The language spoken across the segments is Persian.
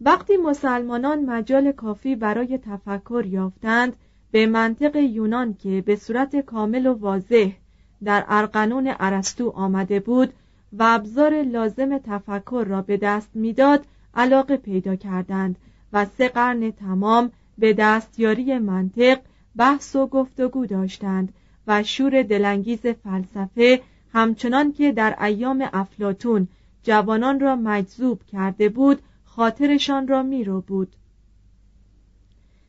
وقتی مسلمانان مجال کافی برای تفکر یافتند به منطق یونان که به صورت کامل و واضح در ارقنون ارسطو آمده بود و ابزار لازم تفکر را به دست می‌داد علاقه پیدا کردند و سه قرن تمام به دستیاری منطق بحث و گفتگو داشتند و شور دلانگیز فلسفه همچنان که در ایام افلاتون جوانان را مجذوب کرده بود خاطرشان را میرو بود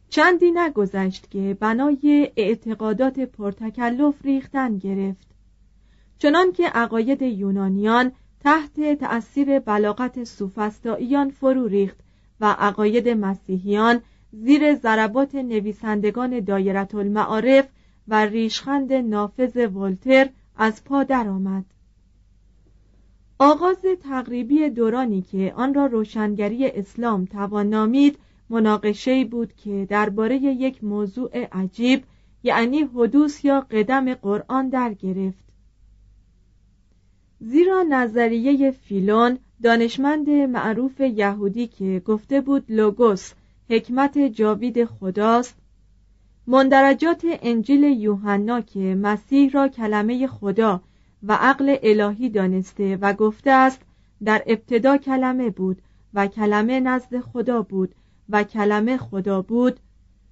چندی نگذشت که بنای اعتقادات پرتکلف ریختن گرفت چنان که عقاید یونانیان تحت تأثیر بلاغت سوفسطائیان فرو ریخت و عقاید مسیحیان زیر ضربات نویسندگان دایرت المعارف و ریشخند نافذ ولتر از پا درآمد. آغاز تقریبی دورانی که آن را روشنگری اسلام توان نامید مناقشه بود که درباره یک موضوع عجیب یعنی حدوث یا قدم قرآن در گرفت. زیرا نظریه فیلون دانشمند معروف یهودی که گفته بود لوگوس حکمت جاوید خداست مندرجات انجیل یوحنا که مسیح را کلمه خدا و عقل الهی دانسته و گفته است در ابتدا کلمه بود و کلمه نزد خدا بود و کلمه خدا بود.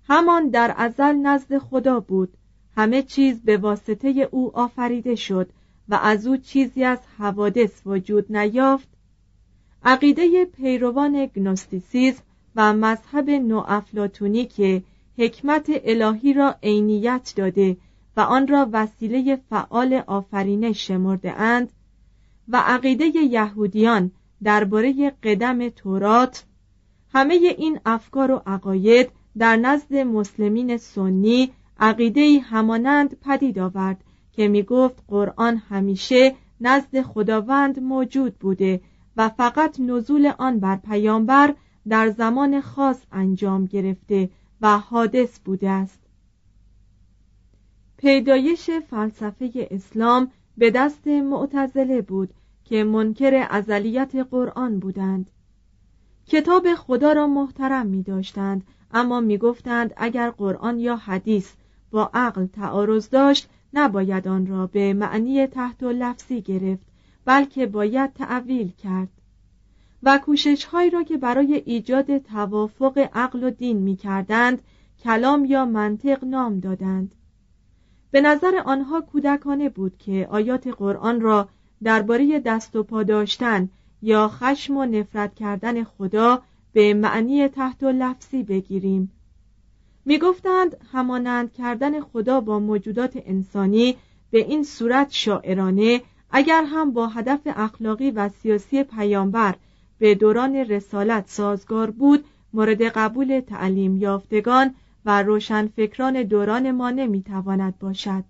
همان در ازل نزد خدا بود. همه چیز به واسطه او آفریده شد و از او چیزی از حوادث وجود نیافت. عقیده پیروان گنوستیسیزم و مذهب نوافلاتونی که حکمت الهی را عینیت داده و آن را وسیله فعال آفرینش شمرده اند و عقیده یهودیان درباره قدم تورات همه این افکار و عقاید در نزد مسلمین سنی عقیده همانند پدید آورد که می گفت قرآن همیشه نزد خداوند موجود بوده و فقط نزول آن بر پیامبر در زمان خاص انجام گرفته و حادث بوده است. پیدایش فلسفه اسلام به دست معتزله بود که منکر ازلیت قرآن بودند. کتاب خدا را محترم می داشتند اما می گفتند اگر قرآن یا حدیث با عقل تعارض داشت نباید آن را به معنی تحت و لفظی گرفت بلکه باید تعویل کرد. و کوشش هایی را که برای ایجاد توافق عقل و دین می کردند کلام یا منطق نام دادند. به نظر آنها کودکانه بود که آیات قرآن را درباره دست و پا داشتن یا خشم و نفرت کردن خدا به معنی تحت و لفظی بگیریم. می گفتند همانند کردن خدا با موجودات انسانی به این صورت شاعرانه اگر هم با هدف اخلاقی و سیاسی پیامبر به دوران رسالت سازگار بود مورد قبول تعلیم یافتگان و روشنفکران دوران ما نمی‌تواند باشد.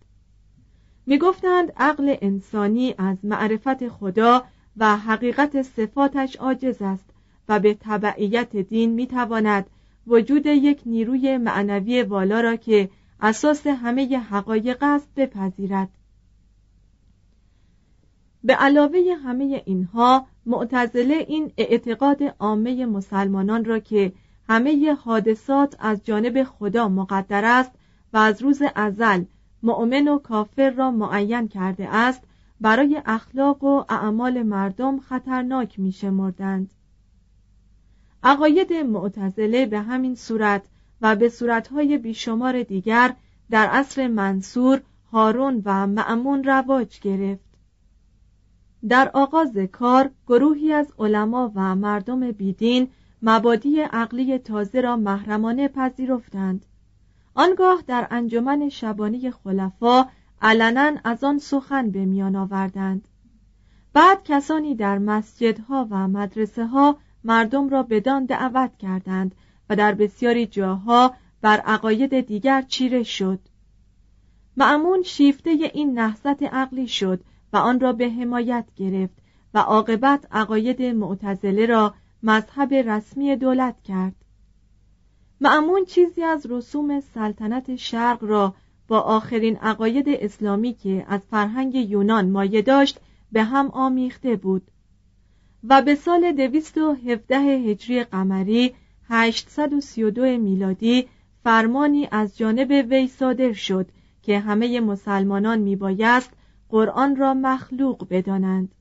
می‌گفتند عقل انسانی از معرفت خدا و حقیقت صفاتش عاجز است و به تبعیت دین می‌تواند وجود یک نیروی معنوی والا را که اساس همه حقایق است بپذیرد. به علاوه همه اینها معتزله این اعتقاد عامه مسلمانان را که همه حادثات از جانب خدا مقدر است و از روز ازل مؤمن و کافر را معین کرده است برای اخلاق و اعمال مردم خطرناک می شمردند. عقاید معتزله به همین صورت و به صورتهای بیشمار دیگر در عصر منصور، هارون و معمون رواج گرفت. در آغاز کار گروهی از علما و مردم بیدین مبادی عقلی تازه را محرمانه پذیرفتند. آنگاه در انجمن شبانی خلفا علنا از آن سخن به میان آوردند. بعد کسانی در مسجدها و مدرسه ها مردم را بدان دعوت کردند و در بسیاری جاها بر عقاید دیگر چیره شد. معمون شیفته این نهضت عقلی شد و آن را به حمایت گرفت و عاقبت عقاید معتزله را مذهب رسمی دولت کرد. معمون چیزی از رسوم سلطنت شرق را با آخرین عقاید اسلامی که از فرهنگ یونان مایه داشت به هم آمیخته بود و به سال دویست و هفده هجری قمری 832 میلادی فرمانی از جانب وی صادر شد که همه مسلمانان میبایست قرآن را مخلوق بدانند.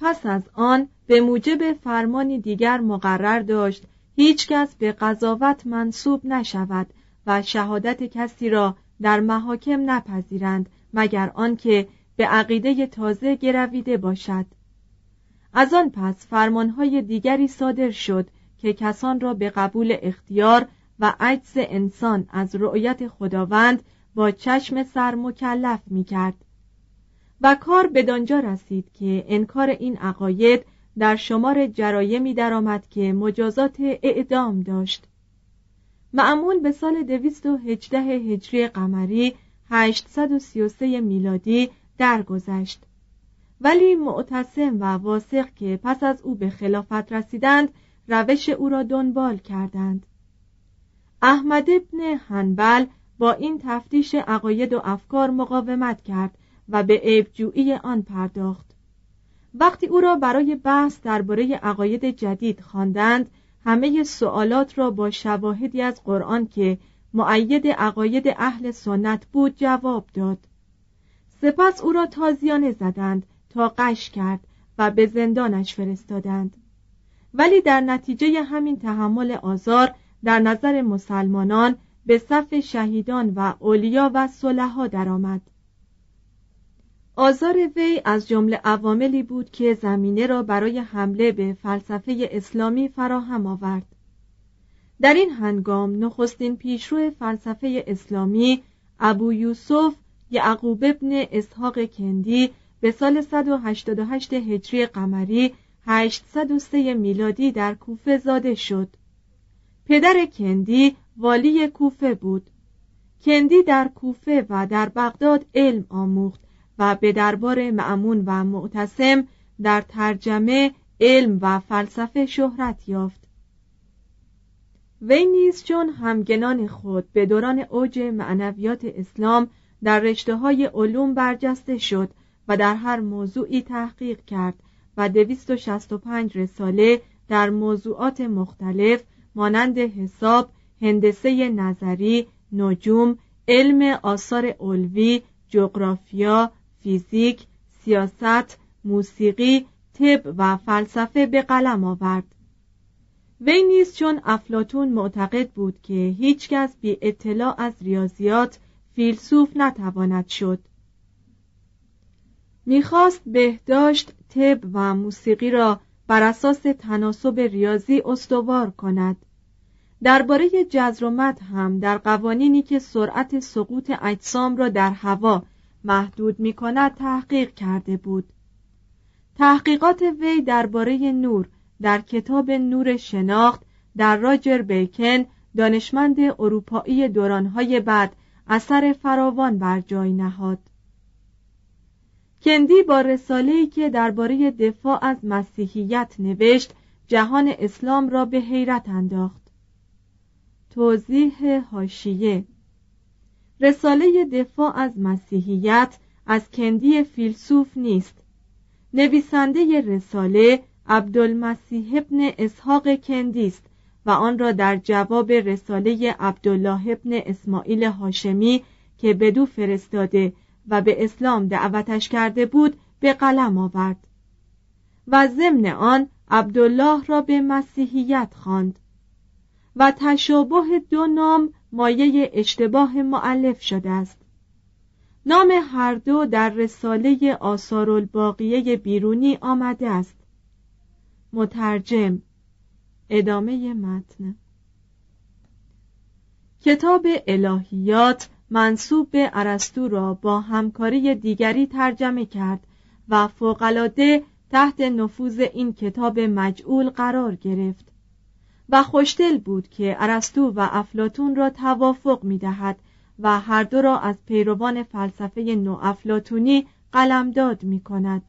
پس از آن به موجب فرمانی دیگر مقرر داشت هیچکس به قضاوت منصوب نشود و شهادت کسی را در محاکم نپذیرند مگر آنکه به عقیده تازه گرویده باشد. از آن پس فرمانهای دیگری صادر شد که کسان را به قبول اختیار و عجز انسان از رؤیت خداوند با چشم سر مکلف می کرد و کار بدانجا رسید که انکار این عقاید در شمار جرایمی درآمد که مجازات اعدام داشت. معمول به سال دویست و هجده هجری قمری 833 میلادی درگذشت. ولی معتصم و واثق که پس از او به خلافت رسیدند روش او را دنبال کردند. احمد ابن هنبل با این تفتیش عقاید و افکار مقاومت کرد و به عیبجویی آن پرداخت. وقتی او را برای بحث درباره عقاید جدید خواندند همه سوالات را با شواهدی از قرآن که معید عقاید اهل سنت بود جواب داد. سپس او را تازیانه زدند تا قش کرد و به زندانش فرستادند. ولی در نتیجه همین تحمل آزار در نظر مسلمانان به صف شهیدان و اولیا و صلحا درآمد. آزار وی از جمله عواملی بود که زمینه را برای حمله به فلسفه اسلامی فراهم آورد. در این هنگام نخستین پیشرو فلسفه اسلامی ابو یوسف یعقوب ابن اسحاق کندی به سال 188 هجری قمری 803 میلادی در کوفه زاده شد. پدر کندی والی کوفه بود. کندی در کوفه و در بغداد علم آموخت و به دربار معمون و معتصم در ترجمه علم و فلسفه شهرت یافت. وی نیز چون همگنان خود به دوران اوج معنویات اسلام در رشته های علوم برجسته شد و در هر موضوعی تحقیق کرد و 265 رساله در موضوعات مختلف مانند حساب، هندسه نظری، نجوم، علم آثار علوی، جغرافیا، فیزیک، سیاست، موسیقی، طب و فلسفه به قلم آورد. وی نیز چون افلاتون معتقد بود که هیچکس بی اطلاع از ریاضیات فیلسوف نتواند شد می‌خواست بهداشت طب و موسیقی را بر اساس تناسب ریاضی استوار کند درباره جزر و هم در قوانینی که سرعت سقوط اجسام را در هوا محدود می کند تحقیق کرده بود. تحقیقات وی درباره نور در کتاب نور شناخت در راجر بیکن دانشمند اروپایی دورانهای بعد اثر فراوان بر جای نهاد. کندی با رساله‌ای که درباره دفاع از مسیحیت نوشت جهان اسلام را به حیرت انداخت. توضیح هاشیه رساله دفاع از مسیحیت از کندی فیلسوف نیست. نویسنده رساله عبدالمسیح ابن اسحاق کندی است و آن را در جواب رساله عبدالله ابن اسماعیل هاشمی که بدو فرستاده و به اسلام دعوتش کرده بود به قلم آورد. و ضمن آن عبدالله را به مسیحیت خواند. و تشابه دو نام مایه اشتباه معلف شده است. نام هر دو در رساله آثار الباقیه بیرونی آمده است. مترجم ادامه متن. کتاب الهیات منصوب به ارسطو را با همکاری دیگری ترجمه کرد و فوقالعاده تحت نفوذ این کتاب مجعول قرار گرفت. و خوشدل بود که ارسطو و افلاتون را توافق می دهد و هر دو را از پیروان فلسفه نو افلاتونی قلمداد می کند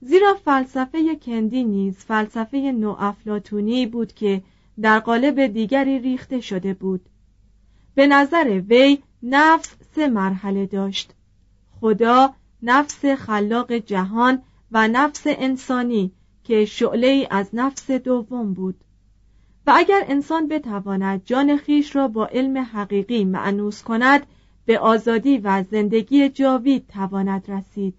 زیرا فلسفه کندی نیز فلسفه نو افلاتونی بود که در قالب دیگری ریخته شده بود. به نظر وی نفس سه مرحله داشت. خدا نفس خلاق جهان و نفس انسانی که شعله از نفس دوم بود. و اگر انسان بتواند جان خیش را با علم حقیقی معنوس کند به آزادی و زندگی جاوید تواند رسید.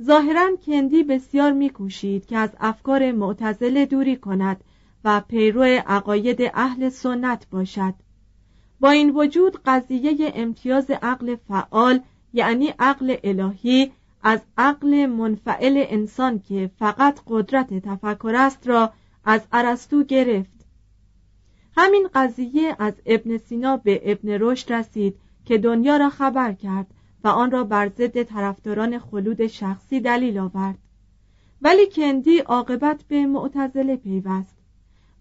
ظاهرا کندی بسیار میکوشید که از افکار معتزله دوری کند و پیرو عقاید اهل سنت باشد. با این وجود قضیه امتیاز عقل فعال یعنی عقل الهی از عقل منفعل انسان که فقط قدرت تفکر است را از ارسطو گرفت. همین قضیه از ابن سینا به ابن رشد رسید که دنیا را خبر کرد و آن را بر ضد طرفداران خلود شخصی دلیل آورد. ولی کندی عاقبت به معتزله پیوست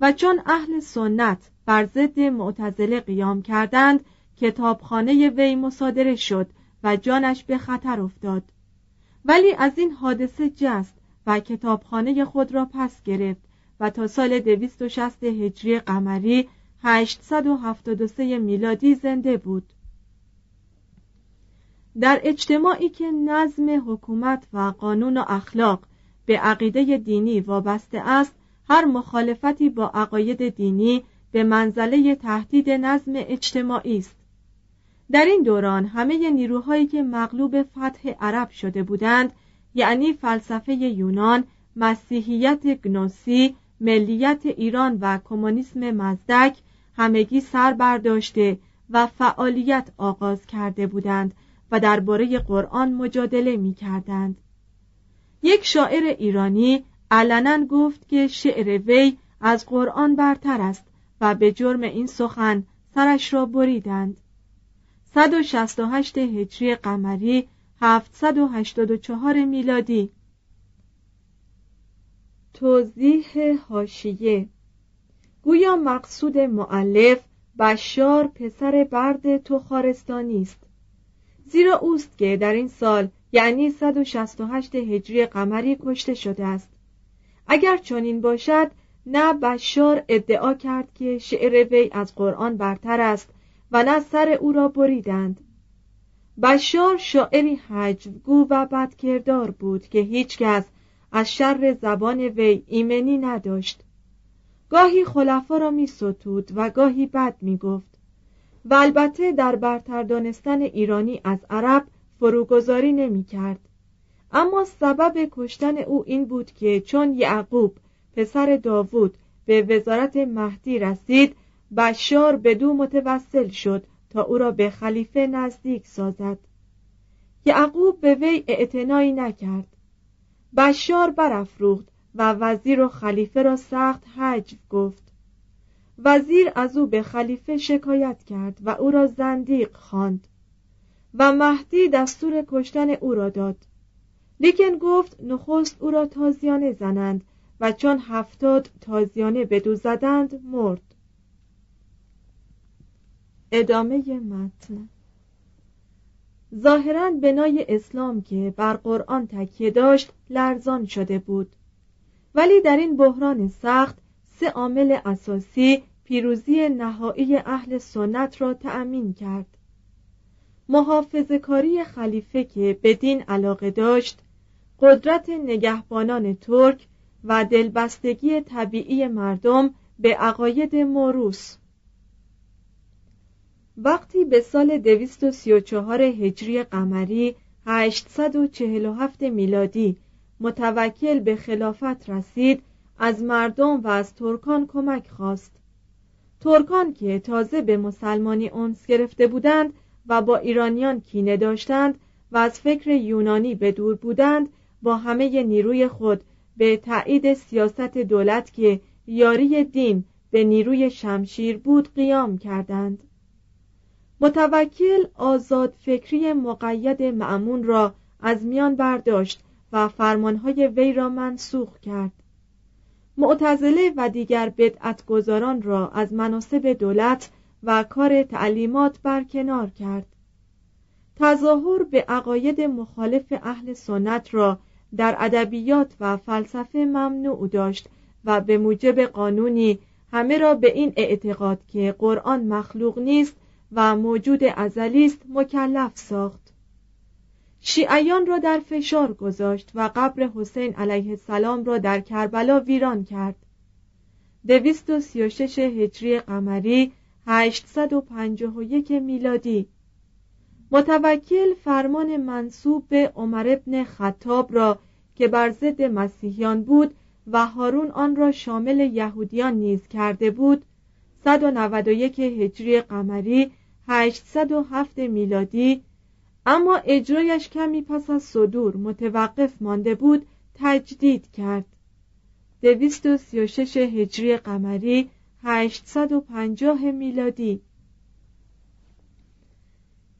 و چون اهل سنت بر ضد معتزله قیام کردند کتابخانه وی مصادره شد و جانش به خطر افتاد. ولی از این حادثه جست و کتابخانه خود را پس گرفت و تا سال 260 هجری قمری 873 میلادی زنده بود. در اجتماعی که نظم حکومت و قانون و اخلاق به عقیده دینی وابسته است هر مخالفتی با عقاید دینی به منزله تهدید نظم اجتماعی است. در این دوران همه نیروهایی که مغلوب فتح عرب شده بودند یعنی فلسفه یونان مسیحیت گنوسی ملیت ایران و کمونیسم مزدک همگی سر برداشته و فعالیت آغاز کرده بودند و درباره قرآن مجادله می کردند. یک شاعر ایرانی علنا گفت که شعر وی از قرآن برتر است و به جرم این سخن سرش را بریدند 168 هجری قمری 784 میلادی توضیح هاشیه گویا مقصود معلف بشار پسر برد تخارستانی است. زیرا اوست که در این سال یعنی 168 هجری قمری کشته شده است. اگر چنین باشد نه بشار ادعا کرد که شعر وی از قرآن برتر است و نه سر او را بریدند. بشار شاعری حجوگو و بدکردار بود که هیچکس از شر زبان وی ایمنی نداشت. گاهی خلفا را می ستود و گاهی بد می گفت و البته در برتر دانستن ایرانی از عرب فروگذاری نمی کرد اما سبب کشتن او این بود که چون یعقوب پسر داوود به وزارت مهدی رسید بشار به دو متوسل شد تا او را به خلیفه نزدیک سازد. یعقوب به وی اعتنایی نکرد. بشار برافروخت و وزیر و خلیفه را سخت حجو گفت. وزیر از او به خلیفه شکایت کرد و او را زندیق خواند و مهدی دستور کشتن او را داد. لیکن گفت نخست او را تازیانه زنند و چون هفتاد تازیانه بدو زدند مرد. ادامه متن. ظاهرا بنای اسلام که بر قرآن تکیه داشت لرزان شده بود. ولی در این بحران سخت سه عامل اساسی پیروزی نهایی اهل سنت را تأمین کرد. محافظ کاری خلیفه که به دین علاقه داشت قدرت نگهبانان ترک و دلبستگی طبیعی مردم به عقاید موروس وقتی به سال 234 هجری قمری 847 میلادی متوکل به خلافت رسید از مردم و از ترکان کمک خواست. ترکان که تازه به مسلمانی انس گرفته بودند و با ایرانیان کینه داشتند و از فکر یونانی به دور بودند با همه نیروی خود به تایید سیاست دولت که یاری دین به نیروی شمشیر بود قیام کردند. متوکل آزاد فکری مقید معمون را از میان برداشت و فرمانهای وی را منسوخ کرد. معتزله و دیگر بدعتگذاران را از مناسب دولت و کار تعلیمات برکنار کرد. تظاهر به عقاید مخالف اهل سنت را در ادبیات و فلسفه ممنوع داشت و به موجب قانونی همه را به این اعتقاد که قرآن مخلوق نیست و موجود ازلی است مکلف ساخت. شیعیان را در فشار گذاشت و قبر حسین علیه السلام را در کربلا ویران کرد. دویست و سی و شش هجری قمری 851 میلادی. متوکل فرمان منصوب به عمر ابن خطاب را که بر ضد مسیحیان بود و هارون آن را شامل یهودیان نیز کرده بود 191 هجری قمری 807 میلادی اما اجرایش کمی پس از صدور متوقف مانده بود تجدید کرد. 236 هجری قمری 850 میلادی.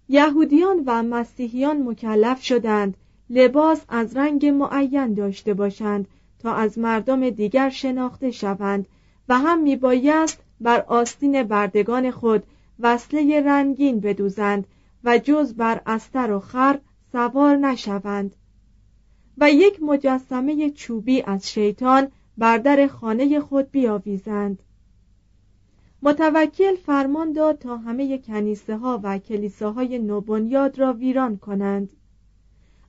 یهودیان و مسیحیان مکلف شدند لباس از رنگ معین داشته باشند تا از مردم دیگر شناخته شوند و هم میبایست بر آستین بردگان خود وصله رنگین بدوزند و جز بر استر و خر سوار نشوند. و یک مجسمه چوبی از شیطان بر در خانه خود بیاویزند. متوکل فرمان داد تا همه کنیسه ها و کلیساهای نوبنیاد را ویران کنند.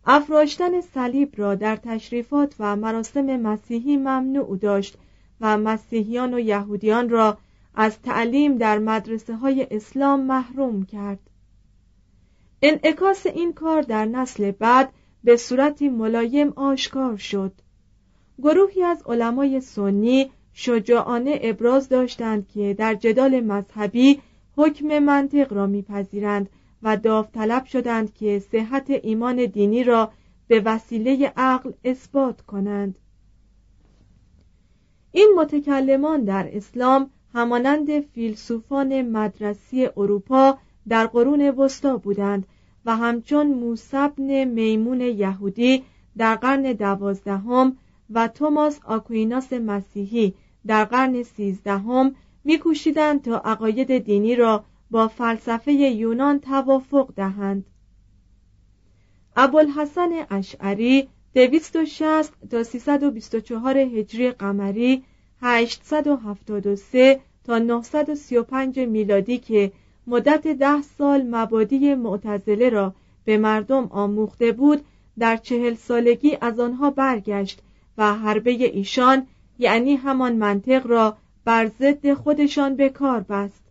افراشتن صلیب را در تشریفات و مراسم مسیحی ممنوع داشت و مسیحیان و یهودیان را از تعلیم در مدرسه های اسلام محروم کرد. انعکاس این کار در نسل بعد به صورتی ملایم آشکار شد. گروهی از علمای سنی شجاعانه ابراز داشتند که در جدال مذهبی حکم منطق را میپذیرند و داوطلب شدند که صحت ایمان دینی را به وسیله عقل اثبات کنند. این متکلمان در اسلام همانند فیلسوفان مدرسی اروپا در قرون وسطا بودند و همچون موسبن میمون یهودی در قرن دوازدهم و توماس آکویناس مسیحی در قرن سیزدهم میکوشیدند تا عقاید دینی را با فلسفه یونان توافق دهند. ابوالحسن اشعری 260 تا 324 هجری قمری 873 تا 935 میلادی که مدت ده سال مبادی معتزله را به مردم آموخته بود در چهل سالگی از آنها برگشت و حربه ایشان یعنی همان منطق را بر ضد خودشان به کار بست.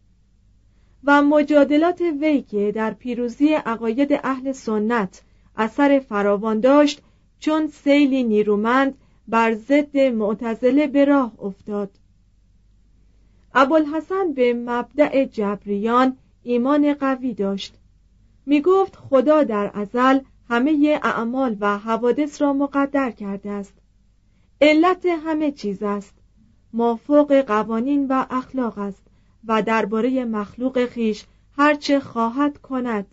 و مجادلات وی که در پیروزی عقاید اهل سنت اثر فراوان داشت چون سیلی نیرومند بر ضد معتزله به راه افتاد. ابوالحسن به مبدع جبریان ایمان قوی داشت. می گفت خدا در ازل همه اعمال و حوادث را مقدر کرده است. علت همه چیز است. مافوق قوانین و اخلاق است و درباره مخلوق خیش هرچه خواهد کند.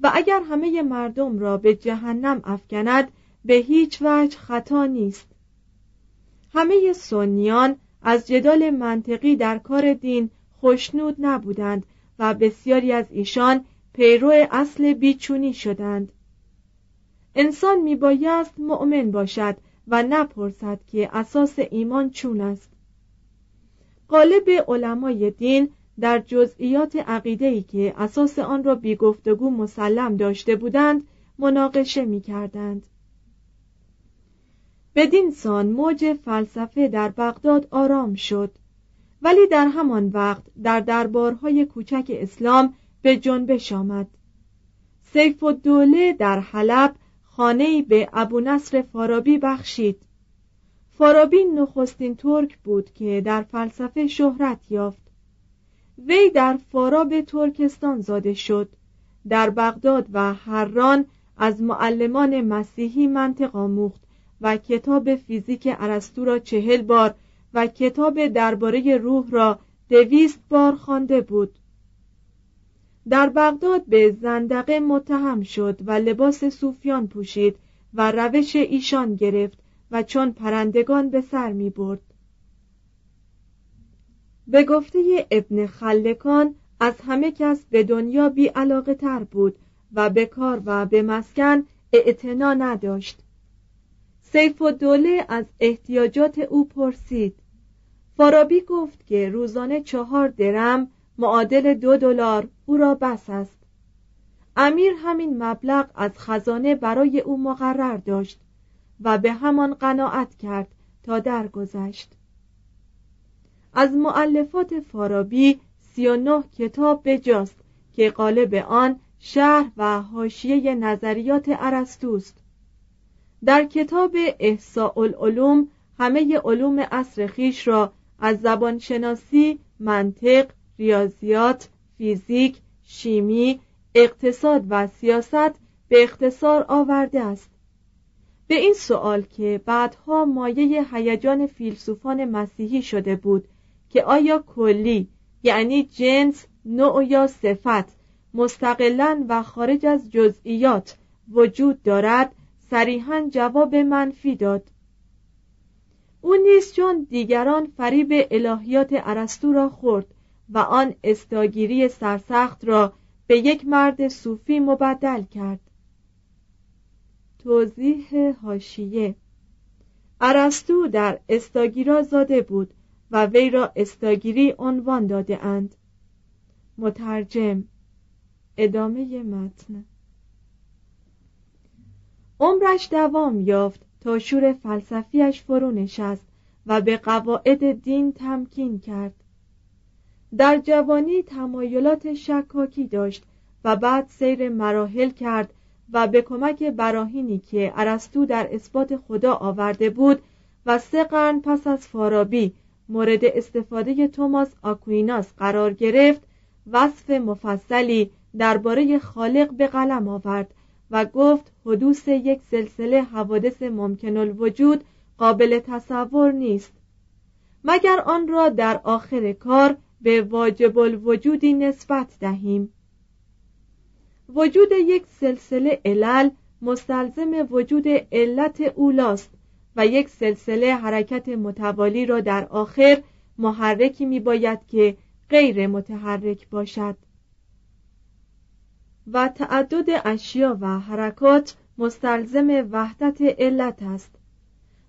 و اگر همه مردم را به جهنم افکند به هیچ وجه خطا نیست. همه سنیان از جدال منطقی در کار دین خوشنود نبودند و بسیاری از ایشان پیرو اصل بیچونی شدند. انسان میبایست مؤمن باشد و نپرسد که اساس ایمان چون است. قالب علمای دین در جزئیات عقیده‌ای که اساس آن را بی گفتگو مسلم داشته بودند مناقشه می کردند. بدین سان موج فلسفه در بغداد آرام شد. ولی در همان وقت در دربارهای کوچک اسلام به جنبش آمد. سیف و دوله در حلب خانه به ابو نصر فارابی بخشید. فارابی نخستین ترک بود که در فلسفه شهرت یافت. وی در فاراب ترکستان زاده شد. در بغداد و حران از معلمان مسیحی منطق آموخت. و کتاب فیزیک ارسطو را چهل بار و کتاب درباره روح را دویست بار خوانده بود در بغداد به زندقه متهم شد و لباس صوفیان پوشید و روش ایشان گرفت و چون پرندگان به سر می برد. به گفته ابن خلکان از همه کس به دنیا بی علاقه تر بود و به کار و به مسکن اعتنا نداشت سیف و دوله از احتیاجات او پرسید. فارابی گفت که روزانه چهار درم معادل دو دلار او را بس است. امیر همین مبلغ از خزانه برای او مقرر داشت و به همان قناعت کرد تا درگذشت. از معلفات فارابی سی و نه کتاب بجاست که قالب آن شهر و حاشیه نظریات ارسطوست. در کتاب احساء العلوم همه علوم عصر خیش را از زبانشناسی، منطق، ریاضیات، فیزیک، شیمی، اقتصاد و سیاست به اختصار آورده است. به این سوال که بعدها مایه هیجان فیلسوفان مسیحی شده بود که آیا کلی یعنی جنس نوع یا صفت مستقلا و خارج از جزئیات وجود دارد صریحا جواب منفی داد. او نیز چون دیگران فریب الهیات ارسطو را خورد و آن استاگیری سرسخت را به یک مرد صوفی مبدل کرد. توضیح هاشیه ارسطو در استاگیرا زاده بود و وی را استاگیری عنوان داده اند. مترجم ادامه متن. عمرش دوام یافت تا شور فلسفیش فرو نشست و به قواعد دین تمکین کرد. در جوانی تمایلات شکاکی داشت و بعد سیر مراحل کرد و به کمک براهینی که ارسطو در اثبات خدا آورده بود و سه قرن پس از فارابی مورد استفاده توماس آکویناس قرار گرفت وصف مفصلی درباره خالق به قلم آورد. و گفت حدوث یک سلسله حوادث ممکن الوجود قابل تصور نیست. مگر آن را در آخر کار به واجب الوجودی نسبت دهیم؟ وجود یک سلسله علل مستلزم وجود علت اولاست و یک سلسله حرکت متوالی را در آخر محرکی می باید که غیر متحرک باشد. و تعدد اشیا و حرکات مستلزم وحدت علت است.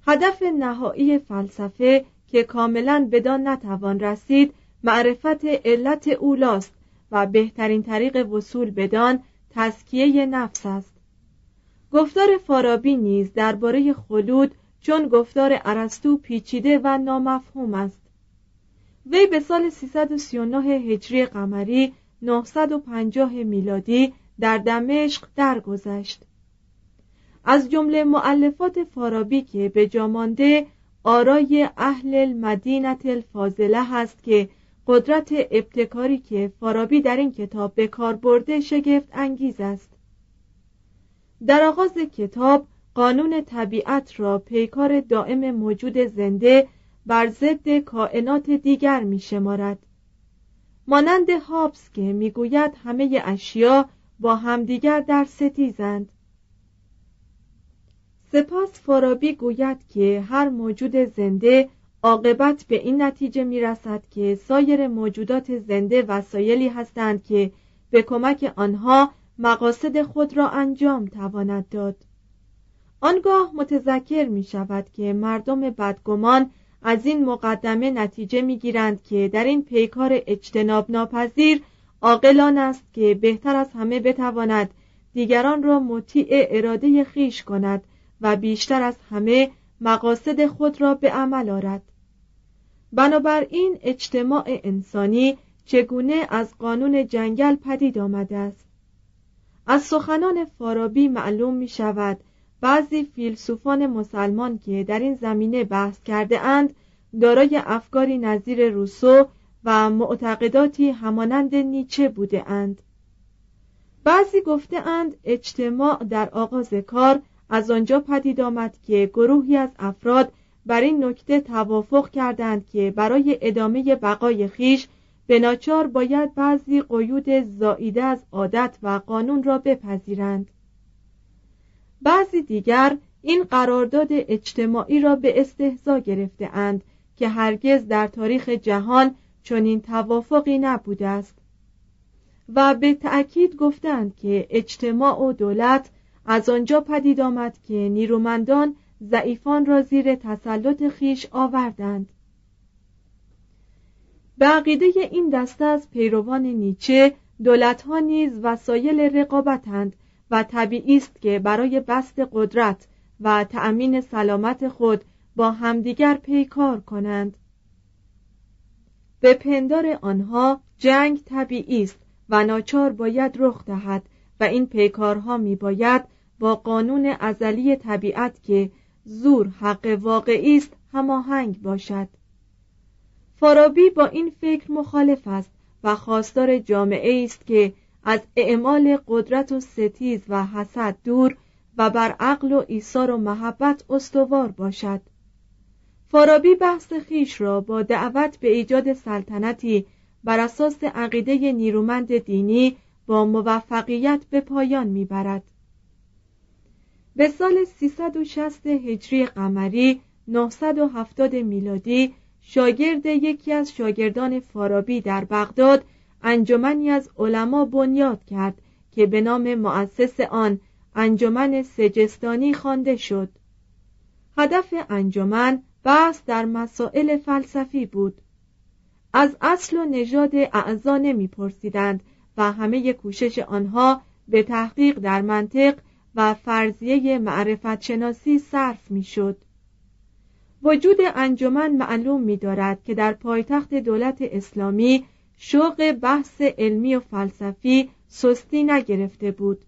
هدف نهایی فلسفه که کاملا بدان نتوان رسید معرفت علت اولاست و بهترین طریق وصول بدان تسکیه نفس است. گفتار فارابی نیز درباره خلود چون گفتار ارسطو پیچیده و نامفهوم است. وی به سال 339 هجری قمری 950 میلادی در دمشق درگذشت. از جمله معلفات فارابی که به جامانده آرای اهل المدینت الفاضله هست که قدرت ابتکاری که فارابی در این کتاب به کار برده شگفت انگیز است. در آغاز کتاب قانون طبیعت را پیکار دائم موجود زنده بر ضد کائنات دیگر می شمارد مانند هابس که می‌گوید همه اشیا با همدیگر در ستیزند. سپاس فارابی گوید که هر موجود زنده عاقبت به این نتیجه می رسد که سایر موجودات زنده وسایلی هستند که به کمک آنها مقاصد خود را انجام تواند داد. آنگاه متذکر می شود که مردم بدگمان از این مقدمه نتیجه می گیرند که در این پیکار اجتناب ناپذیر عاقلان است که بهتر از همه بتواند دیگران را مطیع اراده خیش کند و بیشتر از همه مقاصد خود را به عمل آرد. بنابراین اجتماع انسانی چگونه از قانون جنگل پدید آمده است؟ از سخنان فارابی معلوم می شود بعضی فیلسوفان مسلمان که در این زمینه بحث کرده اند دارای افکاری نظیر روسو و معتقداتی همانند نیچه بوده اند. بعضی گفته اند اجتماع در آغاز کار از آنجا پدید آمد که گروهی از افراد بر این نکته توافق کردند که برای ادامه بقای خیش به ناچار باید بعضی قیود زائیده از عادت و قانون را بپذیرند. بعضی دیگر این قرارداد اجتماعی را به استهزا گرفته اند که هرگز در تاریخ جهان چنین توافقی نبوده است. و به تأکید گفتند که اجتماع و دولت از آنجا پدید آمد که نیرومندان ضعیفان را زیر تسلط خیش آوردند. به عقیده این دسته از پیروان نیچه دولتها نیز وسایل رقابتند و طبیعی است که برای بست قدرت و تأمین سلامت خود با همدیگر پیکار کنند. به پندار آنها جنگ طبیعی است و ناچار باید رخ دهد و این پیکارها می باید با قانون ازلی طبیعت که زور حق واقعی است هماهنگ باشد. فارابی با این فکر مخالف است و خواستار جامعه است که از اعمال قدرت و ستیز و حسد دور و بر عقل و ایثار و محبت استوار باشد. فارابی بحث خیش را با دعوت به ایجاد سلطنتی بر اساس عقیده نیرومند دینی با موفقیت به پایان می‌برد. به سال 360 هجری قمری 970 میلادی شاگرد یکی از شاگردان فارابی در بغداد انجمنی از علما بنیاد کرد که به نام مؤسس آن انجمن سجستانی خوانده شد هدف انجمن بحث در مسائل فلسفی بود از اصل و نژاد اعضا نمیپرسیدند و همه کوشش آنها به تحقیق در منطق و فرضیه معرفت شناسی صرف می‌شد. وجود انجمن معلوم می دارد که در پایتخت دولت اسلامی شوق بحث علمی و فلسفی سستی نگرفته بود.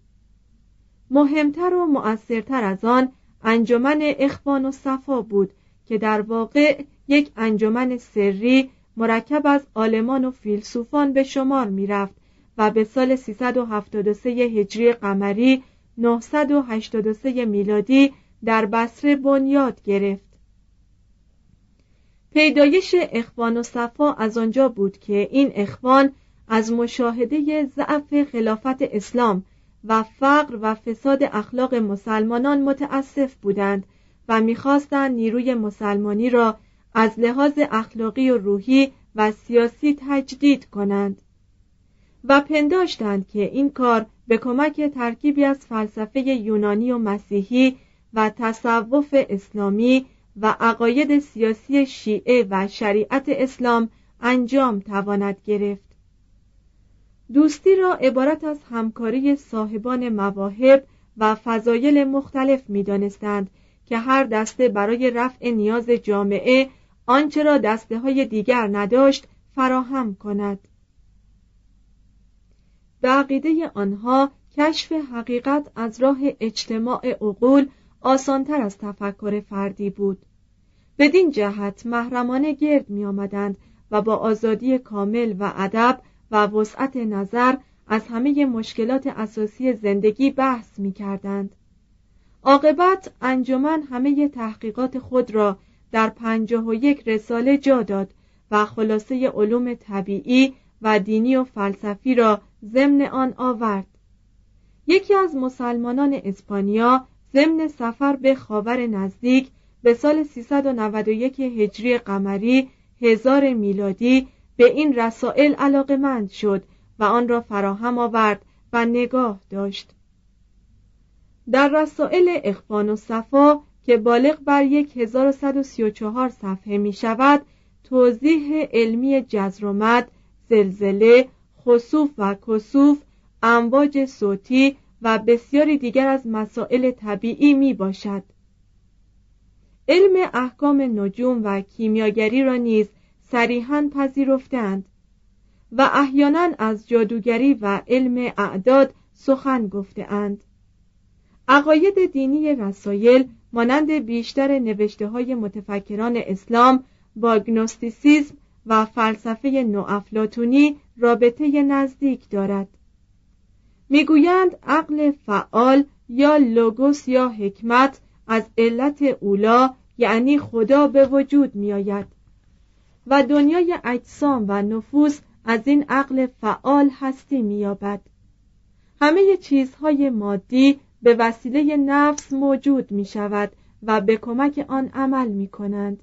مهمتر و مؤثرتر از آن انجمن اخوان و صفا بود که در واقع یک انجمن سری مرکب از آلمان و فیلسوفان به شمار می رفت و به سال 373 هجری قمری 983 میلادی در بصره بنیاد گرفت. پیدایش اخوان و صفا از آنجا بود که این اخوان از مشاهده ضعف خلافت اسلام و فقر و فساد اخلاق مسلمانان متاسف بودند و می‌خواستند نیروی مسلمانی را از لحاظ اخلاقی و روحی و سیاسی تجدید کنند و پنداشتند که این کار به کمک ترکیبی از فلسفه یونانی و مسیحی و تصوف اسلامی و عقاید سیاسی شیعه و شریعت اسلام انجام تواند گرفت. دوستی را عبارت از همکاری صاحبان مواهب و فضایل مختلف می دانستند که هر دسته برای رفع نیاز جامعه آنچه را دسته های دیگر نداشت فراهم کند. به عقیده آنها کشف حقیقت از راه اجتماع عقول آسانتر از تفکر فردی بود. بدین جهت محرمانه گرد می آمدند و با آزادی کامل و ادب و وسعت نظر از همه مشکلات اساسی زندگی بحث می کردند. عاقبت انجمن همه تحقیقات خود را در پنجاه و یک رساله جا داد و خلاصه علوم طبیعی و دینی و فلسفی را ضمن آن آورد یکی از مسلمانان اسپانیا ضمن سفر به خاور نزدیک به سال 391 هجری قمری هزار میلادی به این رسائل علاقمند شد و آن را فراهم آورد و نگاه داشت در رسائل اخوان و صفا که بالغ بر 1134 صفحه می شود توضیح علمی جزرومد، زلزله، خصوف و کسوف، امواج صوتی و بسیاری دیگر از مسائل طبیعی می باشد. علم احکام نجوم و کیمیاگری را نیز صریحا پذیرفتند و احیانا از جادوگری و علم اعداد سخن گفتهاند. عقاید دینی رسایل مانند بیشتر نوشته های متفکران اسلام با گنوستیسیزم و فلسفه نوافلاتونی رابطه نزدیک دارد می‌گویند عقل فعال یا لوگوس یا حکمت از علت اولا یعنی خدا به وجود میآید و دنیای اجسام و نفوس از این عقل فعال هستی مییابد همه چیزهای مادی به وسیله نفس موجود می شود و به کمک آن عمل می کنند.